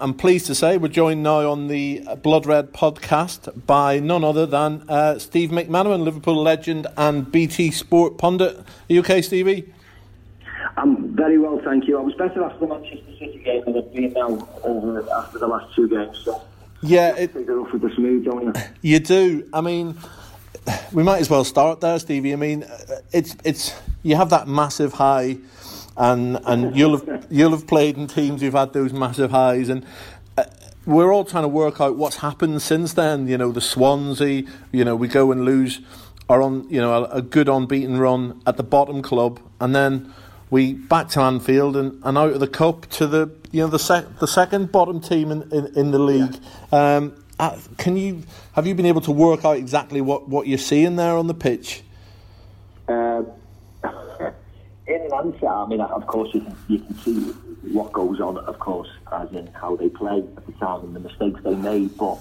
I'm pleased to say we're joined now on the Blood Red podcast by none other than uh, Steve McManaman, Liverpool legend and BT Sport pundit. Are you okay, Stevie? I'm very well, thank you. I was better after the Manchester City game than I've been now over after the last two games. So yeah, it, it off with the smooth, don't you? You do. I mean, we might as well start there, Stevie. I mean, it's it's you have that massive high and and you'll have you'll have played in teams who've had those massive highs, and uh, we're all trying to work out what's happened since then. You know, the Swansea, you know, we go and lose, are on you know a, a good unbeaten run at the bottom club, and then we back to Anfield and, and out of the cup to the you know the sec- the second bottom team in, in, in the league. Yeah. Um, uh, can you have you been able to work out exactly what, what you're seeing there on the pitch? Uh, answer, I mean, of course, you can, you can see what goes on, of course, as in how they play at the time and the mistakes they made. But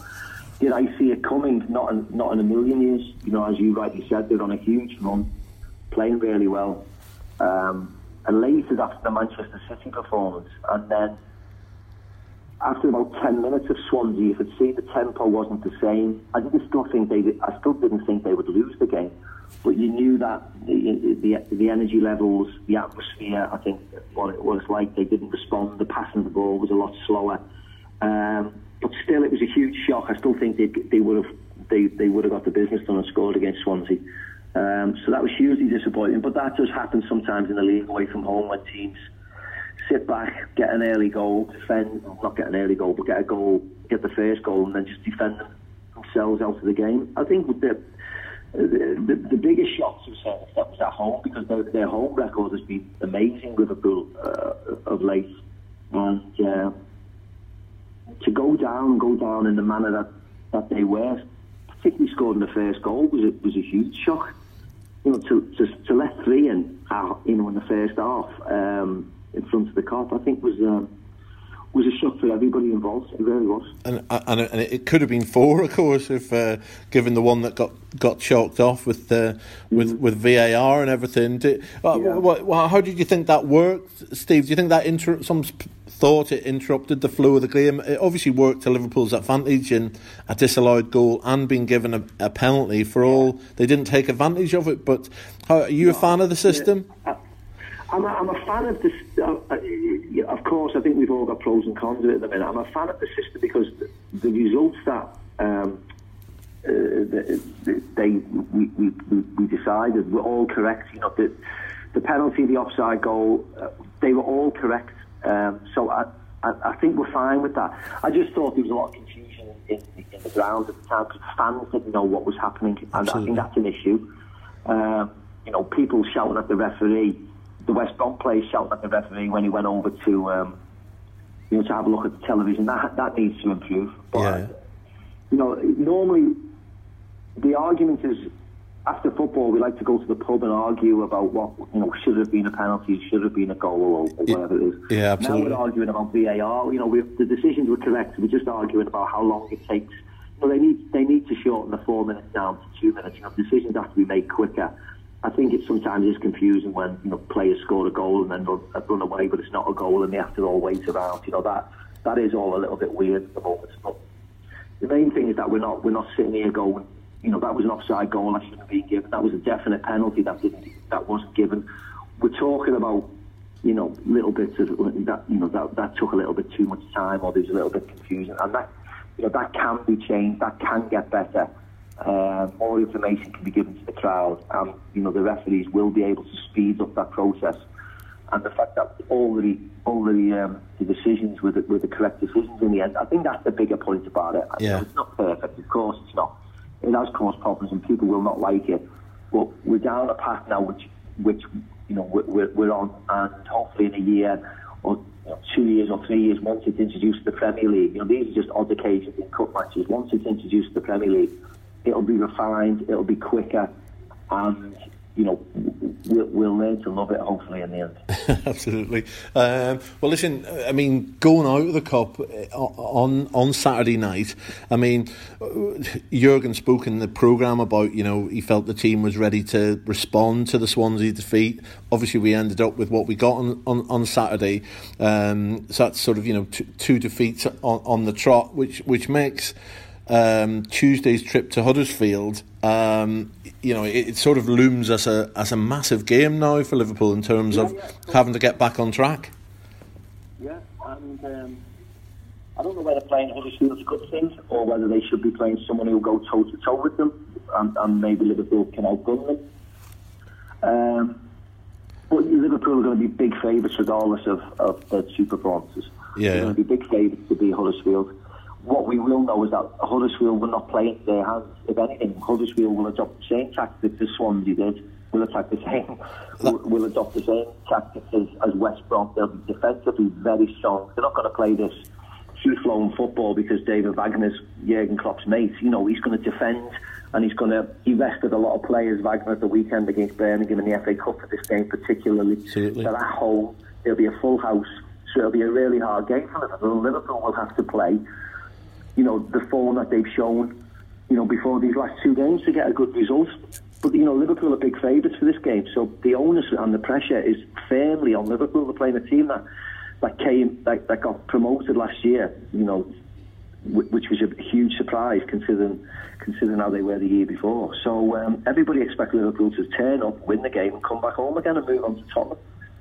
did I see it coming? Not in, not in a million years. You know, as you rightly said, they're on a huge run, playing really well. Um, elated after the Manchester City performance, and then after about 10 minutes of Swansea, you could see the tempo wasn't the same. I didn't still think they, I still didn't think they would lose the game but you knew that the, the, the energy levels, the atmosphere, I think what it was like, they didn't respond. The passing of the ball was a lot slower, um, but still, it was a huge shock. I still think they, they would have they, they would have got the business done and scored against Swansea. Um, so that was hugely disappointing. But that does happen sometimes in the league away from home when teams sit back, get an early goal, defend, not get an early goal, but get a goal, get the first goal, and then just defend themselves out of the game. I think with the the, the, biggest shock to certain extent was at home because their, their home record has been amazing, Liverpool, uh, of late. And uh, to go down, go down in the manner that, that they were, particularly scoring the first goal, was a, was a huge shock. You know, to, to, to let three in, uh, you know, in the first half um, in front of the Kop, I think was. Um, was a shock for everybody involved. It really was. And and, and it could have been four, of course, if uh, given the one that got, got chalked off with uh, with mm. with VAR and everything. Did, uh, yeah. what, what, how did you think that worked, Steve? Do you think that inter- some thought it interrupted the flow of the game? It obviously worked to Liverpool's advantage in a disallowed goal and being given a, a penalty. For all they didn't take advantage of it, but how, are you no, a fan of the system? Yeah. I'm a, I'm a fan of this. Uh, uh, of course, I think we've all got pros and cons of it at the minute. I'm a fan of the system because the, the results that um, uh, the, the, they we, we, we decided were all correct. You know, the, the penalty, the offside goal, uh, they were all correct. Um, so I, I, I, think we're fine with that. I just thought there was a lot of confusion in, in, the ground at the time because fans didn't know what was happening, and Absolutely. I think that's an issue. Um, you know, people shouting at the referee the West Brom players shouting at the referee when he went over to um, you know to have a look at the television. That that needs to improve. But, yeah. You know, normally the argument is after football we like to go to the pub and argue about what you know should have been a penalty, should have been a goal, or, or whatever it is. Yeah, absolutely. Now we're arguing about VAR. You know, the decisions were correct. We're just arguing about how long it takes. Know, they need they need to shorten the four minutes down to two minutes. You know, decisions have to be made quicker. I think it sometimes is confusing when you know players score a goal and then run, run away, but it's not a goal and they have to all wait around. You know that that is all a little bit weird at the moment. But the main thing is that we're not we're not sitting here going, you know, that was an offside goal that shouldn't be given. That was a definite penalty that didn't that wasn't given. We're talking about you know little bits of that you know that that took a little bit too much time or there's a little bit confusion and that you know that can be changed. That can get better uh, more information can be given to the crowd, and you know the referees will be able to speed up that process. And the fact that all the all the, um, the decisions were the, were the correct decisions in the end, I think that's the bigger point about it. Yeah. It's not perfect, of course it's not. It has caused problems, and people will not like it. But we're down a path now, which which you know we're, we're on, and hopefully in a year or you know, two years or three years, once it's introduced to the Premier League, you know these are just odd occasions in cup matches. Once it's introduced to the Premier League it'll be refined, it'll be quicker, and you know, we'll, we'll learn to love it hopefully in the end. Absolutely. Um, well, listen, I mean, going out of the cup uh, on on Saturday night, I mean, Jurgen spoke in the programme about, you know, he felt the team was ready to respond to the Swansea defeat. Obviously, we ended up with what we got on, on, on Saturday. Um, so that's sort of, you know, two, two defeats on, on the trot, which, which makes um, Tuesday's trip to Huddersfield, um, you know, it, it, sort of looms as a as a massive game now for Liverpool in terms yeah, of yeah. having to get back on track. Yeah, and um, I don't know whether playing Huddersfield's a good thing or whether they should be playing someone who'll go toe to toe with them, and, and, maybe Liverpool can outgun them. Um, but Liverpool are going to be big favourites regardless of, of their two performances. Yeah. They're going to be big favourites to beat Huddersfield what we will know is that Huddersfield will not play into their hands. If anything, Huddersfield will adopt the same tactics as Swansea did. Will attack the same. will, will adopt the same tactics as, as West Brom. They'll be defensively very strong. They're not going to play this free-flowing football because David Wagner's Jurgen Klopp's mate. You know, he's going to defend and he's going to. He rested a lot of players. Wagner at the weekend against Birmingham in the FA Cup for this game, particularly. Absolutely. They're at home. It'll be a full house, so it'll be a really hard game for Liverpool. Liverpool will have to play you know, the form that they've shown, you know, before these last two games to get a good result. But, you know, Liverpool are big favourites for this game. So the onus and the pressure is firmly on Liverpool. They're playing a team that, that came, that, that got promoted last year, you know, which was a huge surprise considering considering how they were the year before. So um, everybody expects Liverpool to turn up, win the game, and come back home again and move on to Tottenham.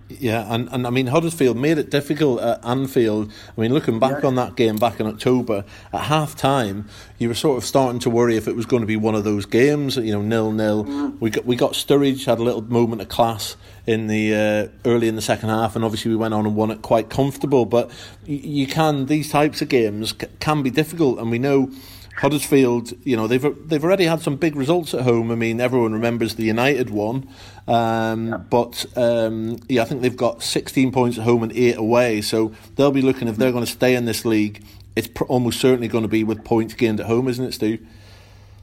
Yeah, and, and I mean Huddersfield made it difficult at Anfield. I mean, looking back yeah. on that game back in October, at half time, you were sort of starting to worry if it was going to be one of those games, you know, nil nil. Mm. We got we got Sturridge had a little moment of class in the uh, early in the second half, and obviously we went on and won it quite comfortable. But you, you can these types of games can be difficult, and we know Huddersfield, you know, they've they've already had some big results at home. I mean, everyone remembers the United one, um, yeah. but um, yeah, I think they've got 16 points at home and eight away. So they'll be looking if they're going to stay in this league. It's pr- almost certainly going to be with points gained at home, isn't it, Steve?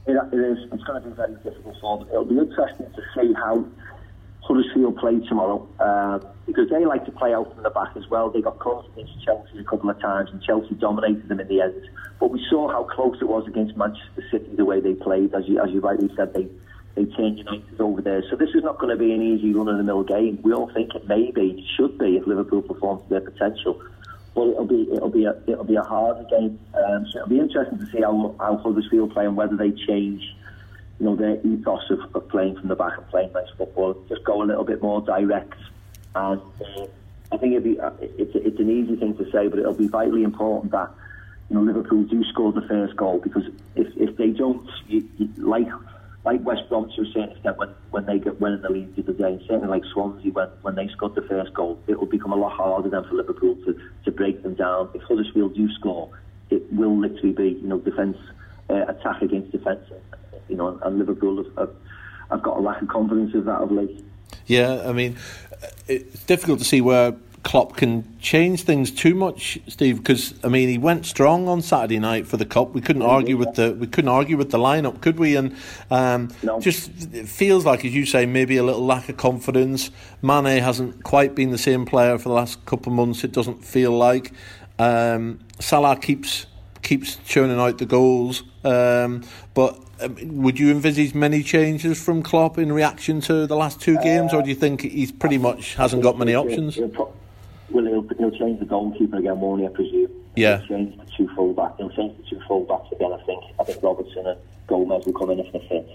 it is. It's going to be very difficult for them. It'll be interesting to see how Huddersfield play tomorrow uh, because they like to play out from the back as well. They got close against Chelsea a couple of times and Chelsea dominated them in the end. But we saw how close it was against Manchester City the way they played. As you, as you rightly said, they they turned United over there. So this is not going to be an easy run of the mill game. We all think it may be, it should be if Liverpool perform to their potential. But it'll be it'll be a it'll be a harder game. Um, so it'll be interesting to see how how Huddersfield play and whether they change you know, their ethos of, of playing from the back and playing nice football, just go a little bit more direct. And uh, I think it'd be, uh, it's, it's an easy thing to say, but it'll be vitally important that you know Liverpool do score the first goal because if, if they don't, you, you, like like West Brom to a certain extent when, when they get winning the lead the other day, and certainly like Swansea when, when they scored the first goal, it will become a lot harder then for Liverpool to, to break them down. If Huddersfield do score, it will literally be you know defence uh, attack against defence you know, and Liverpool have, have, have got a lack of confidence of that of late. Yeah, I mean, it's difficult to see where Klopp can change things too much, Steve. Because I mean, he went strong on Saturday night for the cup. We couldn't argue with the we couldn't argue with the lineup, could we? And um, no. just it feels like, as you say, maybe a little lack of confidence. Mane hasn't quite been the same player for the last couple of months. It doesn't feel like. Um, Salah keeps keeps churning out the goals, um, but would you envisage many changes from Klopp in reaction to the last two games, or do you think he's pretty much hasn't got many options? He'll, he'll, well, he'll, he'll change the goalkeeper again, won't he? I presume. Yeah. He'll change the two full backs. He'll change the two full backs again. I think. I think Robertson and Gomez will come in if they're fit.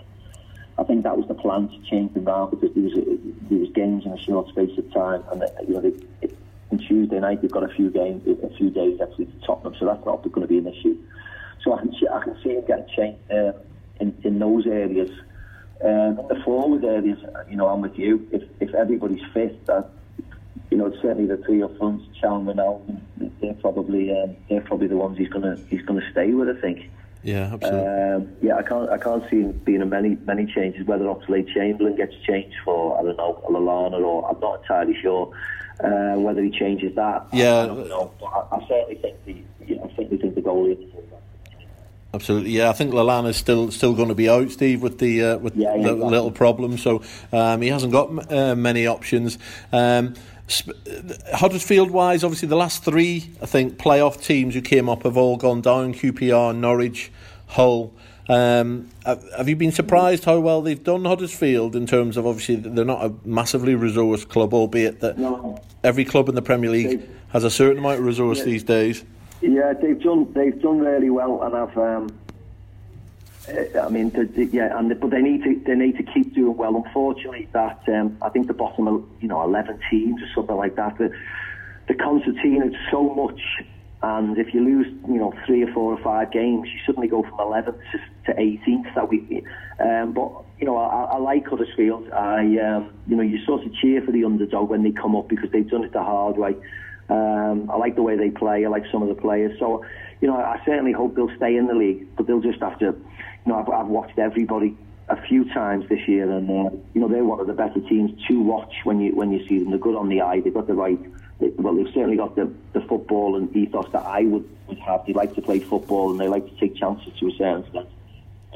I think that was the plan to change them round because there was there was games in a short space of time, and you know, they, it, on Tuesday night they've got a few games, a few days actually to Tottenham, so that's not going to be an issue. So I can see, I can see him getting changed. Um, in, in those areas. Um, in the forward areas, you know, I'm with you. If if everybody's fit, that you know, certainly the three up front, Chalmers and they're probably um, they're probably the ones he's gonna he's gonna stay with. I think. Yeah, absolutely. Um, yeah, I can't I can't see him being a many many changes. Whether Oxlade-Chamberlain gets changed for I don't know Lallana or I'm not entirely sure uh, whether he changes that. Yeah, I, don't know, but I, I certainly think the yeah, I certainly think the goalie Absolutely, yeah. I think Lallana's still still going to be out, Steve, with the uh, with yeah, yeah, the exactly. little problem. So um, he hasn't got uh, many options. Um, Huddersfield wise, obviously the last three, I think, playoff teams who came up have all gone down: QPR, Norwich, Hull. Um, have you been surprised how well they've done Huddersfield in terms of obviously they're not a massively resourced club, albeit that no. every club in the Premier League has a certain amount of resource yeah, these days. Yeah, they've done they've done really well, and I've. Um, I mean, yeah, and but they need to they need to keep doing well. Unfortunately, that um, I think the bottom, you know, eleven teams or something like that. The the concertina is so much and if you lose, you know, three or four or five games, you suddenly go from 11th to, to 18th that week. Um, but you know, I, I like Huddersfield. I, um, you know, you sort of cheer for the underdog when they come up because they've done it the hard way. Um, I like the way they play. I like some of the players. So, you know, I certainly hope they'll stay in the league, but they'll just have to. You know, I've, I've watched everybody a few times this year, and uh, you know, they're one of the better teams to watch when you when you see them. They're good on the eye. They've got the right well, they've certainly got the, the football and ethos that I would, would have. They like to play football and they like to take chances to a certain extent.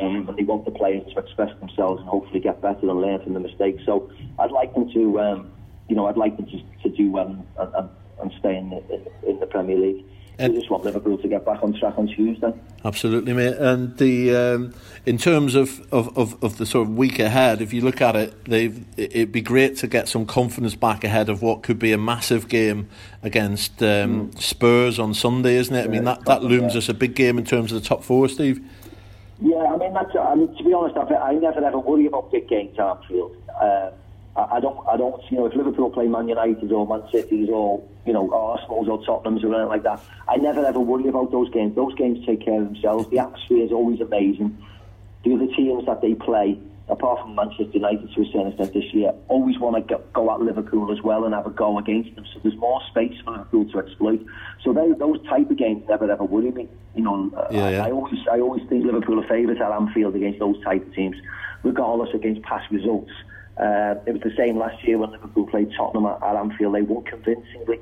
Um, and they want the players to express themselves and hopefully get better and learn from the mistakes. So I'd like them to, um, you know, I'd like them to, to do well and, and, and stay in the, in, the Premier League. And we just want Liverpool to get back on track on Tuesday. Absolutely, mate. And the um, in terms of, of, of, of, the sort of week ahead, if you look at it, they've it'd be great to get some confidence back ahead of what could be a massive game against um, mm. Spurs on Sunday, isn't it? I mean that, that looms yeah. us a big game in terms of the top four, Steve. Yeah, I mean that's. I mean to be honest, I, I never ever worry about big games at Anfield. Uh, I, I don't, I don't, you know, if Liverpool play Man United or Man City's or you know Arsenal's or Tottenham's or anything like that, I never ever worry about those games. Those games take care of themselves. The atmosphere is always amazing. The other teams that they play, apart from Manchester United to a certain extent this year, always want to go, go at Liverpool as well and have a go against them. So there's more space for Liverpool to exploit. So they, those type of games never ever worry me. You know, yeah, yeah. I, I always, I always think Liverpool are favourites at Anfield against those type of teams, regardless against past results. Uh, it was the same last year when Liverpool played Tottenham at, at Anfield. They won convincingly.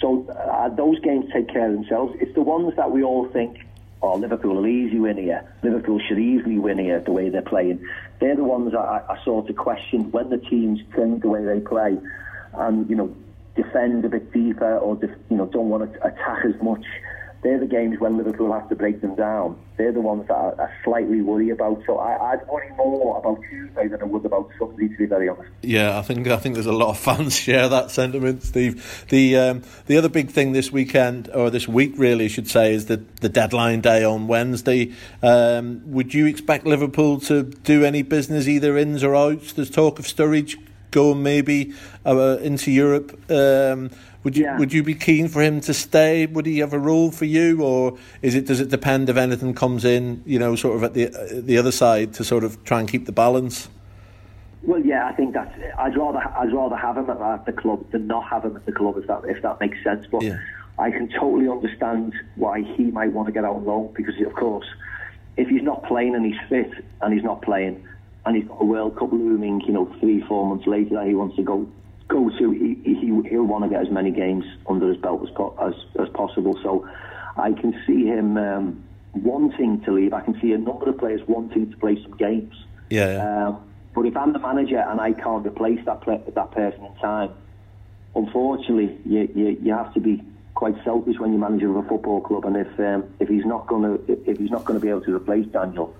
So uh, those games take care of themselves. It's the ones that we all think, oh, Liverpool will easily win here. Liverpool should easily win here the way they're playing. They're the ones that I, I sort of question when the teams change the way they play and, you know, defend a bit deeper or, def- you know, don't want to attack as much they're the games when Liverpool have to break them down. They're the ones that I, I slightly worry about. So I, would worry more about Tuesday than I would about Sunday, to be very honest. Yeah, I think I think there's a lot of fans share that sentiment, Steve. The um, the other big thing this weekend or this week, really, I should say, is the the deadline day on Wednesday. Um, would you expect Liverpool to do any business either ins or outs? There's talk of Sturridge going maybe uh, into Europe. Um, would you yeah. would you be keen for him to stay? Would he have a role for you, or is it does it depend if anything comes in, you know, sort of at the uh, the other side to sort of try and keep the balance? Well, yeah, I think that's. I'd rather I'd rather have him at, the club than not have him at the club if that if that makes sense. But yeah. I can totally understand why he might want to get out on loan because, of course, if he's not playing and he's fit and he's not playing and he's got a World Cup looming, you know, three four months later that he wants to go go to, he, he, he'll want to get as many games under his belt as, as, as possible. So I can see him um, wanting to leave. I can see a number of players wanting to play some games. Yeah. yeah. Um, but if I'm the manager and I can't replace that play, that person in time, unfortunately, you, you, you have to be quite selfish when you're manager of a football club. And if um, if he's not going to if he's not going to be able to replace Daniel,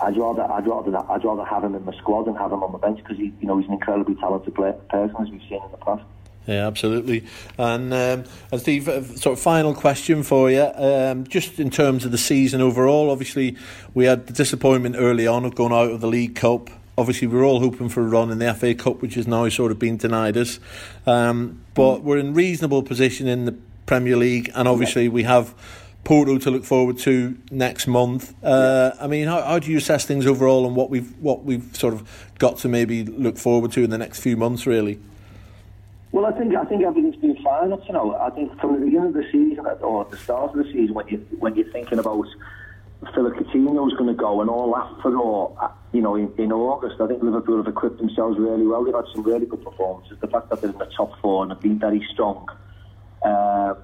I'd rather I'd rather I'd rather have him in the squad than have him on the bench because he you know he's an incredibly talented player, person as we've seen in the past. Yeah, absolutely. And um, and Steve, uh, sort of final question for you, um, just in terms of the season overall. Obviously, we had the disappointment early on of going out of the League Cup. Obviously, we are all hoping for a run in the FA Cup, which has now sort of been denied us. Um, but we're in reasonable position in the Premier League, and obviously we have Porto to look forward to next month. Uh, I mean, how, how do you assess things overall and what we've what we've sort of got to maybe look forward to in the next few months, really? Well, I think I think everything's been fine up to now. I think from the beginning of the season or the start of the season, when you when you're thinking about Philippe Coutinho's going to go and all that for all, you know, in, in August, I think Liverpool have equipped themselves really well. They've had some really good performances. The fact that they're in the top four and have been very strong. Uh,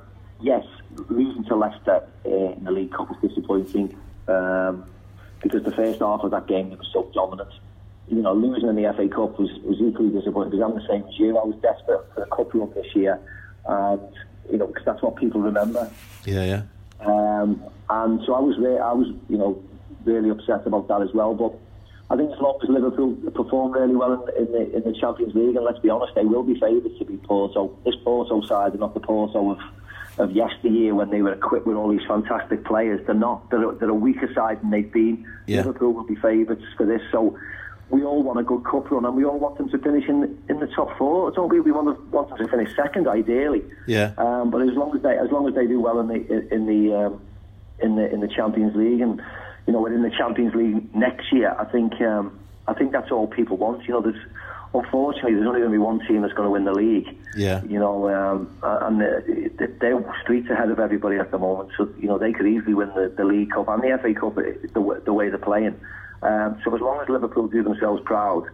yes, losing to Leicester uh, in the League Cup was disappointing. Um, because the first half of that game was so dominant. You know, losing in the FA Cup was, was equally disappointing because I'm the same as you. I was desperate for a cup run this year, and you know, because that's what people remember. Yeah, yeah. Um, and so I was, re- I was, you know, really upset about that as well. But I think as long as Liverpool perform really well in, in, the in the Champions League, and let's be honest, they will be favourites to beat Porto. This Porto side are not the Porto of of yesteryear when they were equipped with all these fantastic players. They're not. They're a, they're a weaker side than they've been. Yeah. Liverpool will be favourites for this. So we all want a good cup run, and we all want them to finish in in the top four. Don't we? We want, to, want them to finish second, ideally. Yeah. Um, but as long as they as long as they do well in the in the um, in the in the Champions League, and you know, within the Champions League next year, I think um, I think that's all people want. You know, there's unfortunately there's only going to be one team that's going to win the league. Yeah. You know, um, and they're, they're streets ahead of everybody at the moment. So you know, they could easily win the, the League Cup and the FA Cup the, the way they're playing. Um, so as long as Liverpool do themselves proud,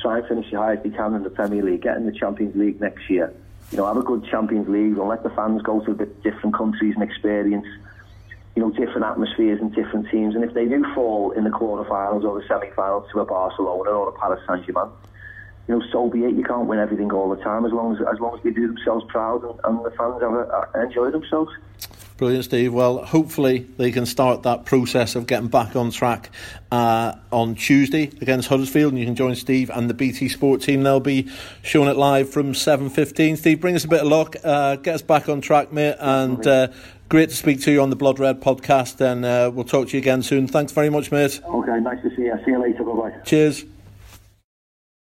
try and finish as high as they can in the Premier League, get in the Champions League next year. You know, have a good Champions League and let the fans go to a bit different countries and experience, you know, different atmospheres and different teams. And if they do fall in the quarterfinals or the semi-finals to a Barcelona or a Paris Saint-Germain, you know, so be it. You can't win everything all the time as long as as long as they do themselves proud and, and the fans have a, enjoy themselves. Brilliant, Steve. Well, hopefully they can start that process of getting back on track uh, on Tuesday against Huddersfield, and you can join Steve and the BT Sport team. They'll be showing it live from seven fifteen. Steve, bring us a bit of luck, uh, get us back on track, mate, and. Uh, great to speak to you on the Blood Red podcast, and uh, we'll talk to you again soon. Thanks very much, mate. Okay, nice to see you. See you later. Bye bye. Cheers.